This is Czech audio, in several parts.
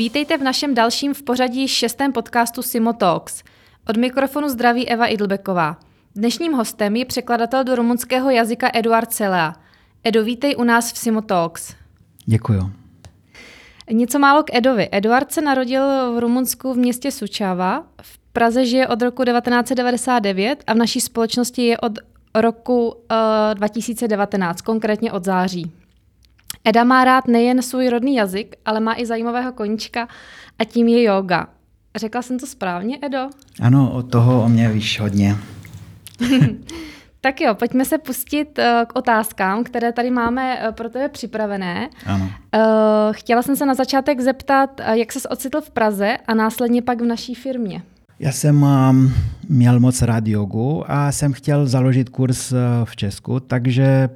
Vítejte v našem dalším v pořadí šestém podcastu Simo Talks. Od mikrofonu zdraví Eva Idlbeková. Dnešním hostem je překladatel do rumunského jazyka Eduard Celea. Edo, vítej u nás v Simo Talks. Děkuju. Něco málo k Edovi. Eduard se narodil v Rumunsku v městě Sučava. V Praze žije od roku 1999 a v naší společnosti je od roku uh, eh, 2019, konkrétně od září. Eda má rád nejen svůj rodný jazyk, ale má i zajímavého koníčka a tím je yoga. Řekla jsem to správně, Edo? Ano, od toho o mě víš hodně. tak jo, pojďme se pustit uh, k otázkám, které tady máme uh, pro tebe připravené. Ano. Uh, chtěla jsem se na začátek zeptat, jak se ocitl v Praze a následně pak v naší firmě. Já jsem um, měl moc rád jogu a jsem chtěl založit kurz v Česku, takže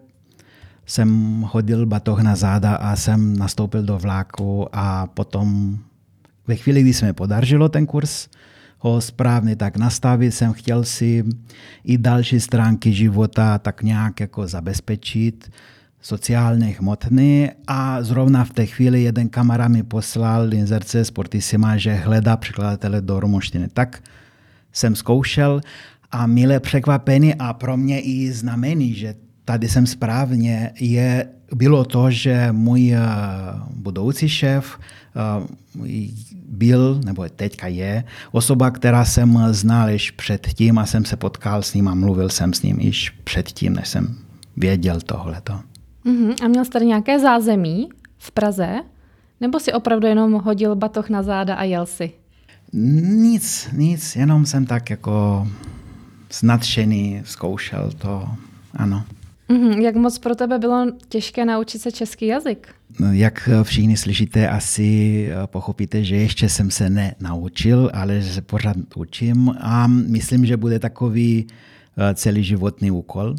jsem hodil batoh na záda a jsem nastoupil do vláku a potom ve chvíli, kdy se mi podařilo ten kurz ho správně tak nastavit, jsem chtěl si i další stránky života tak nějak jako zabezpečit, sociálně, hmotný a zrovna v té chvíli jeden kamarád mi poslal inzerce Sportissima, že hledá překladatele do rumunštiny. Tak jsem zkoušel a milé překvapení a pro mě i znamení, že tady jsem správně, je, bylo to, že můj uh, budoucí šéf uh, byl, nebo teďka je, osoba, která jsem znal již předtím a jsem se potkal s ním a mluvil jsem s ním již předtím, než jsem věděl tohleto. Uh-huh. A měl jsi tady nějaké zázemí v Praze? Nebo si opravdu jenom hodil batoh na záda a jel si? Nic, nic, jenom jsem tak jako snadšený zkoušel to, ano. Mm-hmm. Jak moc pro tebe bylo těžké naučit se český jazyk? No, jak všichni slyšíte, asi eh, pochopíte, že ještě jsem se nenaučil, ale že se pořád učím a myslím, že bude takový eh, celý životní úkol.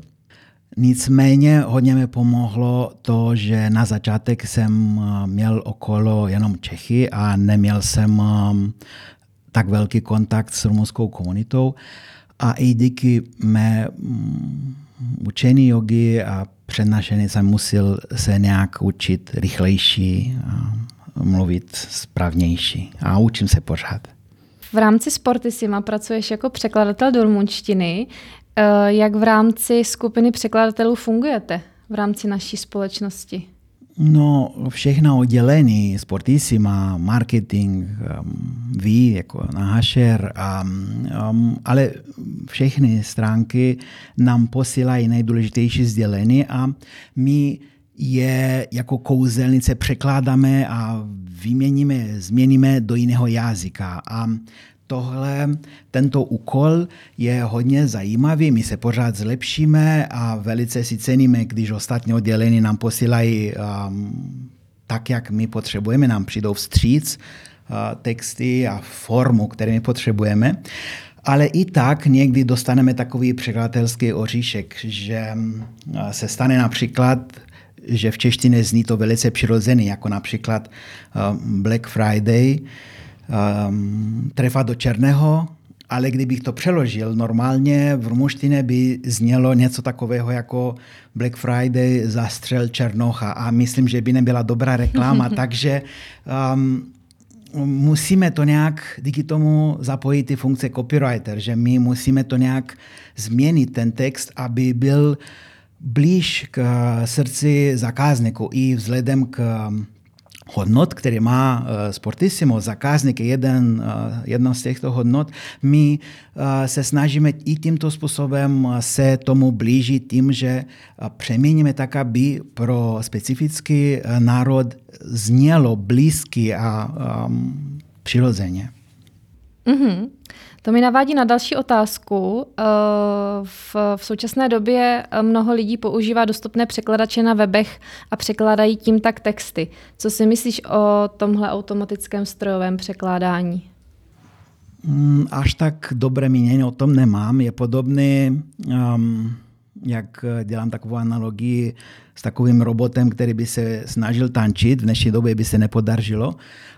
Nicméně hodně mi pomohlo to, že na začátek jsem eh, měl okolo jenom Čechy a neměl jsem tak velký kontakt s rumunskou komunitou. A i díky mé mm, učení jogy a přednášení jsem musel se nějak učit rychlejší, a mluvit správnější a učím se pořád. V rámci Sportissima pracuješ jako překladatel do rumunštiny. Eh, jak v rámci skupiny překladatelů fungujete v rámci naší společnosti? No, všechna oddělení, sportissima, marketing, um, ví, jako nahašer, um, um, ale všechny stránky nám posílají nejdůležitější sdělení a my je jako kouzelnice překládáme a vyměníme, změníme do jiného jazyka. A tohle, tento úkol je hodně zajímavý, my se pořád zlepšíme a velice si ceníme, když ostatní oddělení nám posílají um, tak, jak my potřebujeme, nám přijdou vstříc uh, texty a formu, které my potřebujeme. Ale i tak někdy dostaneme takový překladatelský oříšek, že uh, se stane například že v češtině zní to velice přirozený, jako například uh, Black Friday, um, trefa do černého, ale kdybych to přeložil normálně, v rumunštině by znělo něco takového jako Black Friday zastřel Černocha a myslím, že by nebyla dobrá reklama, takže um, musíme to nějak díky tomu zapojit ty funkce copywriter, že my musíme to nějak změnit ten text, aby byl blíž k srdci zákazníku i vzhledem k hodnot, které má uh, Sportissimo, zákazník je jeden, uh, jedna z těchto hodnot, my uh, se snažíme i tímto způsobem se tomu blížit tím, že přeměníme tak, aby pro specifický národ znělo blízky a um, přirozeně. Mm-hmm. To mi navádí na další otázku. Eh, v, v současné době eh, mnoho lidí používá dostupné překladače na webech a překládají tím tak texty. Co si myslíš o tomhle automatickém strojovém překládání? Mm, až tak dobré mínění o tom nemám. Je podobný um, jak dělám takovou analogii s takovým robotem, který by se snažil tančit, v dnešní době by se nepodařilo,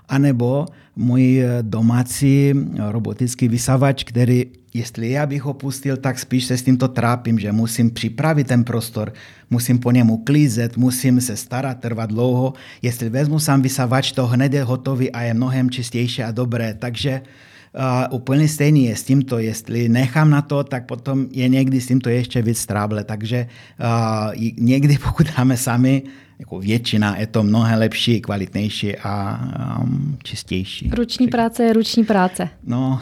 anebo můj domácí robotický vysavač, který, jestli já bych ho pustil, tak spíš se s tímto trápím, že musím připravit ten prostor, musím po němu klízet, musím se starat, trvat dlouho. Jestli vezmu sám vysavač, to hned je hotový a je mnohem čistější a dobré. Takže úplně stejný je s tímto, jestli nechám na to, tak potom je někdy s tímto ještě víc tráble. Takže uh, někdy, pokud dáme sami, jako většina, je to mnohem lepší, kvalitnější a um, čistější. Ruční práce je ruční práce. No.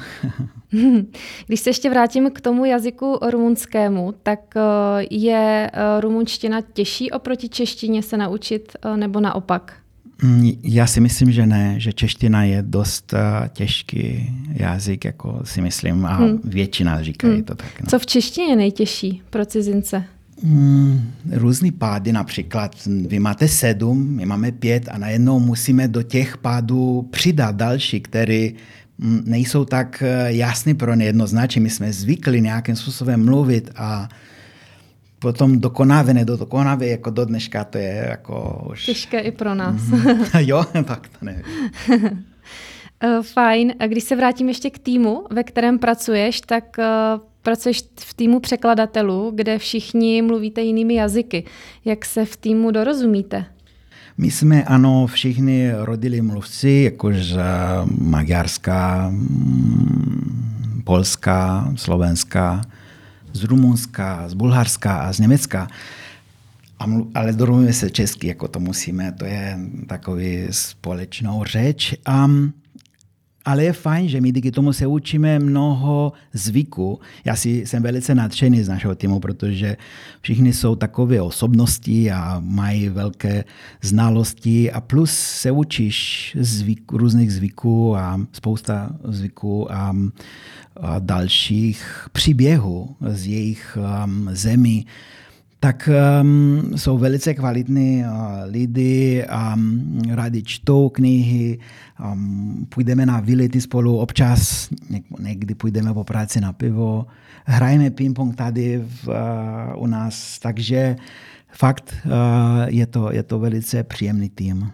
Když se ještě vrátím k tomu jazyku rumunskému, tak uh, je uh, rumunština těžší oproti češtině se naučit, uh, nebo naopak? Mm, já si myslím, že ne, že čeština je dost uh, těžký jazyk, jako si myslím, a hmm. většina říkají hmm. to tak. No. Co v češtině je nejtěžší pro cizince? Mm, různý pády, například vy máte sedm, my máme pět a najednou musíme do těch pádů přidat další, které mm, nejsou tak eh, jasný pro ně jednoznačně. My jsme zvykli nějakým způsobem mluvit a potom dokonáve, nedokonáve, jako do dneška to je jako už... Těžké i pro nás. Mm-hmm. jo, tak to nevím. Eh, fajn. A když se vrátím ještě k týmu, ve kterém pracuješ, tak uh, pracuješ v týmu překladatelů, kde všichni mluvíte jinými jazyky. Jak se v týmu dorozumíte? My jsme, ano, všichni rodili mluvci, jakož maďarská, mm, polská, slovenská, z Rumunska, z Bulharska a z Německa. A ale dorozumíme se česky, jako to musíme, to je takový společnou řeč. A ale je fajn, že my díky tomu se učíme mnoho zvyků. Já si jsem velice nadšený z našeho týmu, protože všichni jsou takové osobnosti a mají velké znalosti a plus se učíš zvyk, různých zvyků a spousta zvyků a, a dalších příběhů z jejich um, zemí tak um, jsou velice kvalitní uh, lidi, um, rádi čtou knihy, um, půjdeme na výlety spolu, občas někdy půjdeme po práci na pivo, hrajeme ping-pong tady v, uh, u nás, takže fakt uh, je, to, je to velice příjemný tým.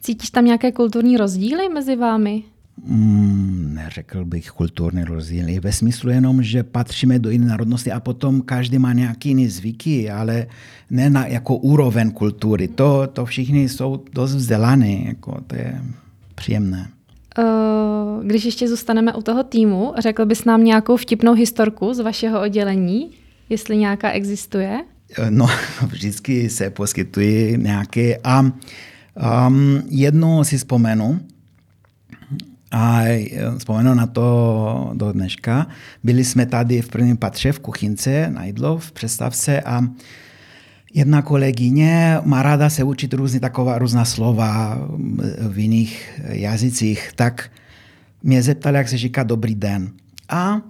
Cítíš tam nějaké kulturní rozdíly mezi vámi? Mm, neřekl bych kulturní rozdíly. Ve smyslu jenom, že patříme do jiné národnosti a potom každý má nějaký jiný zvyky, ale ne na, jako úroveň kultury. To, to všichni jsou dost vzdělaní, jako to je příjemné. Uh, když ještě zůstaneme u toho týmu, řekl bys nám nějakou vtipnou historku z vašeho oddělení, jestli nějaká existuje? No, vždycky se poskytují nějaké. A um, jednu si vzpomenu, a vzpomenu na to do dneška. Byli jsme tady v prvním patře v kuchynce na jídlo v představce a jedna kolegyně má ráda se učit různý taková různá slova v jiných jazycích, tak mě zeptal, jak se říká dobrý den. A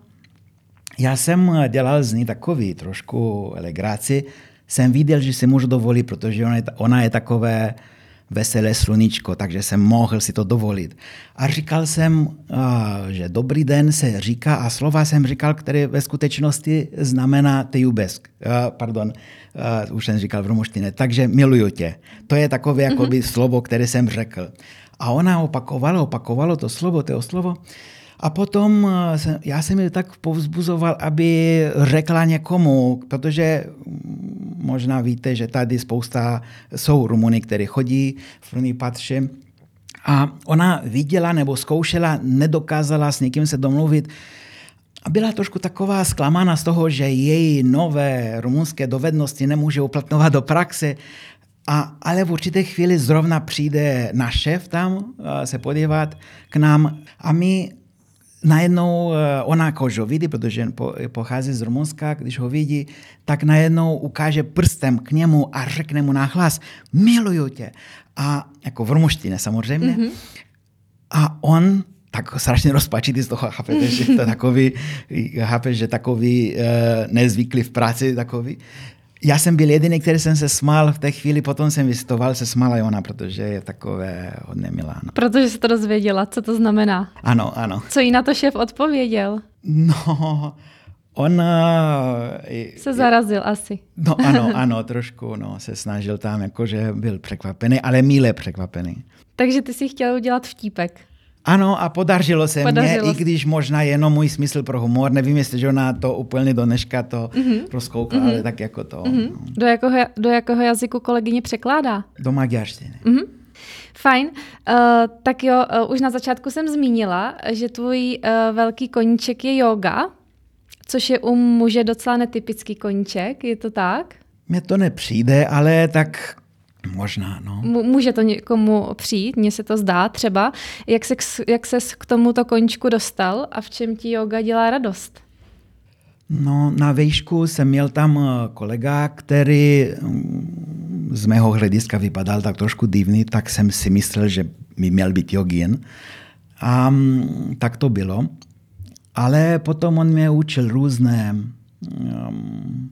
já jsem dělal z ní takový trošku legraci. Jsem viděl, že si můžu dovolit, protože ona je, ona je takové veselé sluníčko, takže jsem mohl si to dovolit. A říkal jsem, že dobrý den se říká a slova jsem říkal, které ve skutečnosti znamená tejubesk. Pardon, už jsem říkal v rumunštině. Takže miluju tě. To je takové jakoby mm-hmm. slovo, které jsem řekl. A ona opakovala, opakovalo to slovo, to slovo. A potom já jsem ji tak povzbuzoval, aby řekla někomu, protože možná víte, že tady spousta jsou Rumuny, které chodí v první patře. A ona viděla nebo zkoušela, nedokázala s někým se domluvit. A byla trošku taková zklamána z toho, že její nové rumunské dovednosti nemůže uplatňovat do praxe. A, ale v určité chvíli zrovna přijde náš šéf tam se podívat k nám a my najednou eh, ona jako ho vidí, protože pochází z Rumunska, když ho vidí, tak najednou ukáže prstem k němu a řekne mu nahlas, miluju tě. A jako v rumuštině samozřejmě. Mm-hmm. A on tak strašně rozpačitý z toho, chápete, že to takový, chápe, že takový uh, nezvyklý v práci, takový, já jsem byl jediný, který jsem se smál v té chvíli, potom jsem vystoval, se smála i ona, protože je takové hodně milá. No. Protože se to dozvěděla, co to znamená. Ano, ano. Co jí na to šéf odpověděl? No, On se zarazil asi. No ano, ano, trošku no, se snažil tam, jakože byl překvapený, ale míle překvapený. Takže ty si chtěl udělat vtípek. Ano, a podařilo se podařilo mně, i když možná jenom můj smysl pro humor. Nevím, jestli ona to úplně do dneška to mm-hmm. rozkoukla, mm-hmm. ale tak jako to. Mm-hmm. No. Do, jakého, do jakého jazyku kolegyně překládá? Do maďarštiny. Mm-hmm. Fajn. Uh, tak jo, uh, už na začátku jsem zmínila, že tvůj uh, velký koníček je yoga, což je u muže docela netypický koníček, je to tak? Mně to nepřijde, ale tak Možná, no. Může to někomu přijít, mně se to zdá třeba. Jak se, jak ses k tomuto koníčku dostal a v čem ti yoga dělá radost? No, na výšku jsem měl tam kolega, který mm, z mého hlediska vypadal tak trošku divný, tak jsem si myslel, že by měl být jogin. A mm, tak to bylo. Ale potom on mě učil různé um,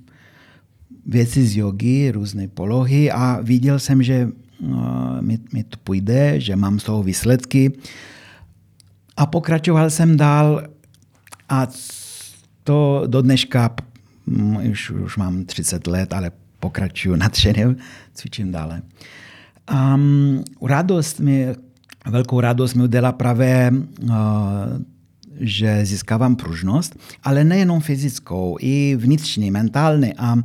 věci z jogy, různé polohy a viděl jsem, že uh, mi, mi to půjde, že mám z toho výsledky. A pokračoval jsem dál a to do dneška, mm, už, už mám 30 let, ale pokračuju nadšeně, cvičím dále. Um, radost mi, velkou radost mi udělala právě uh, že získávám pružnost, ale nejenom fyzickou, i vnitřní, mentální. A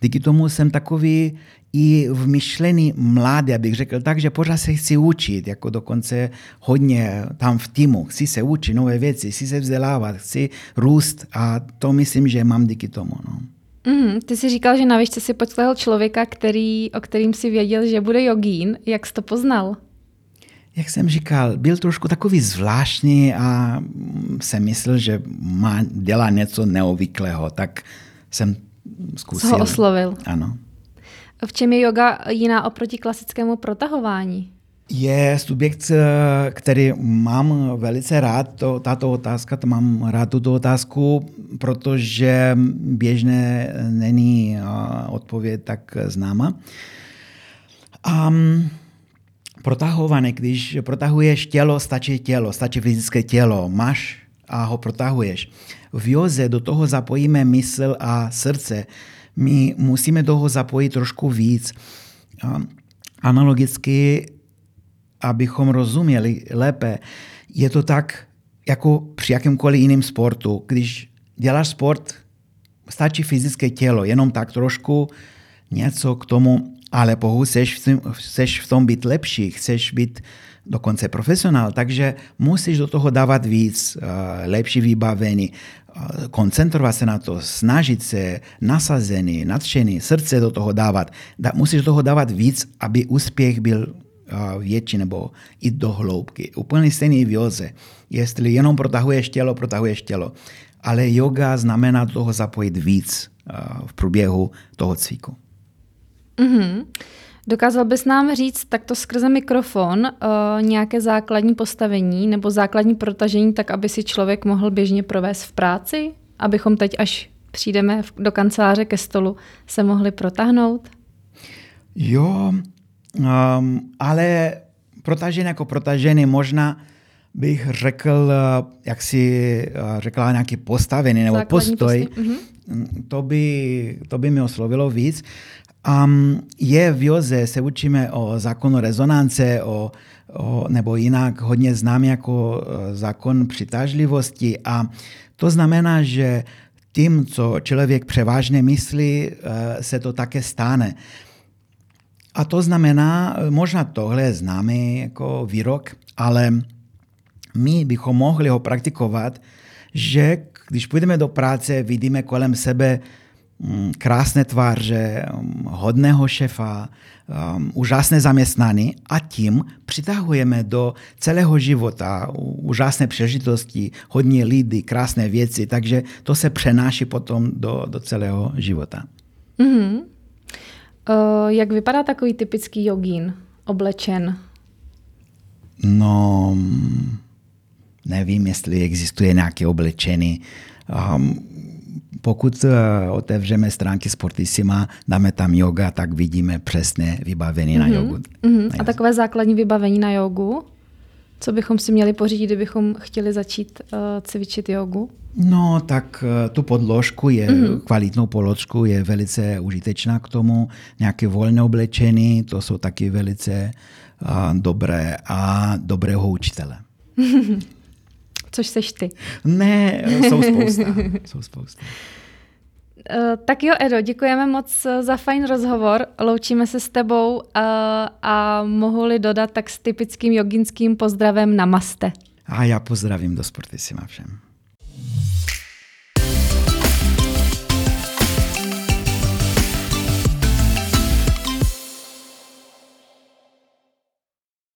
díky tomu jsem takový i v myšlení mladý, abych řekl tak, že pořád se chci učit, jako dokonce hodně tam v týmu. Chci se učit nové věci, chci se vzdělávat, chci růst a to myslím, že mám díky tomu. No. Mm, ty jsi říkal, že na výšce si potkal člověka, který, o kterým si věděl, že bude jogín. Jak jsi to poznal? jak jsem říkal, byl trošku takový zvláštní a jsem myslel, že má, dělá něco neobvyklého, tak jsem zkusil. Co ho oslovil. Ano. V čem je yoga jiná oproti klasickému protahování? Je subjekt, který mám velice rád, to, tato otázka, to mám rád tuto otázku, protože běžně není odpověď tak známa. Um, protahované, když protahuješ tělo, stačí tělo, stačí fyzické tělo, máš a ho protahuješ. V joze do toho zapojíme mysl a srdce. My musíme do toho zapojit trošku víc. Analogicky, abychom rozuměli lépe, je to tak, jako při jakémkoliv jiném sportu. Když děláš sport, stačí fyzické tělo, jenom tak trošku něco k tomu ale pokud chceš, chceš v tom být lepší, chceš být dokonce profesionál, takže musíš do toho dávat víc, uh, lepší vybavení, uh, koncentrovat se na to, snažit se, nasazený, nadšený, srdce do toho dávat. Da, musíš do toho dávat víc, aby úspěch byl uh, větší nebo i do hloubky. Úplně stejný v joze. Jestli jenom protahuješ tělo, protahuješ tělo. Ale yoga znamená do toho zapojit víc v průběhu toho cviku. Mm-hmm. Dokázal bys nám říct takto skrze mikrofon uh, nějaké základní postavení nebo základní protažení, tak aby si člověk mohl běžně provést v práci? Abychom teď, až přijdeme do kanceláře ke stolu, se mohli protáhnout? Jo, um, ale protažení jako protažení možná bych řekl, jak si řekla, nějaký postavení nebo Základní postoj. Postoj. Mm-hmm. To by, to by mi oslovilo víc. Um, je v Joze, se učíme o zákonu rezonance, o, o, nebo jinak hodně znám jako e, zákon přitažlivosti a to znamená, že tím, co člověk převážně myslí, e, se to také stane. A to znamená, možná tohle je známý jako výrok, ale my bychom mohli ho praktikovat, že když půjdeme do práce, vidíme kolem sebe krásné tváře, mm, hodného šefa, um, úžasné zaměstnání a tím přitahujeme do celého života úžasné přežitosti, hodně lidí, krásné věci, takže to se přenáší potom do, do celého života. Mm-hmm. Uh, jak vypadá takový typický jogín oblečen? No, nevím, jestli existuje nějaké oblečení. Um, pokud eh, otevřeme stránky Sportissima, dáme tam yoga, tak vidíme přesné vybavení mm-hmm. na mhm. jogu. Mm-hmm. A takové základní vybavení na jogu? Co bychom si měli pořídit, kdybychom chtěli začít uh, cvičit jogu? No, tak uh, tu podložku je, mm-hmm. kvalitnou podložku je velice užitečná k tomu. Nějaké volné oblečení, to jsou taky velice uh, dobré a dobrého učitele. Což seš ty. Ne, jsou spousta. jsou spousta. Uh, tak jo, Edo, děkujeme moc za fajn rozhovor. Loučíme se s tebou uh, a mohu-li dodat tak s typickým joginským pozdravem namaste. A já pozdravím do Sportissima všem.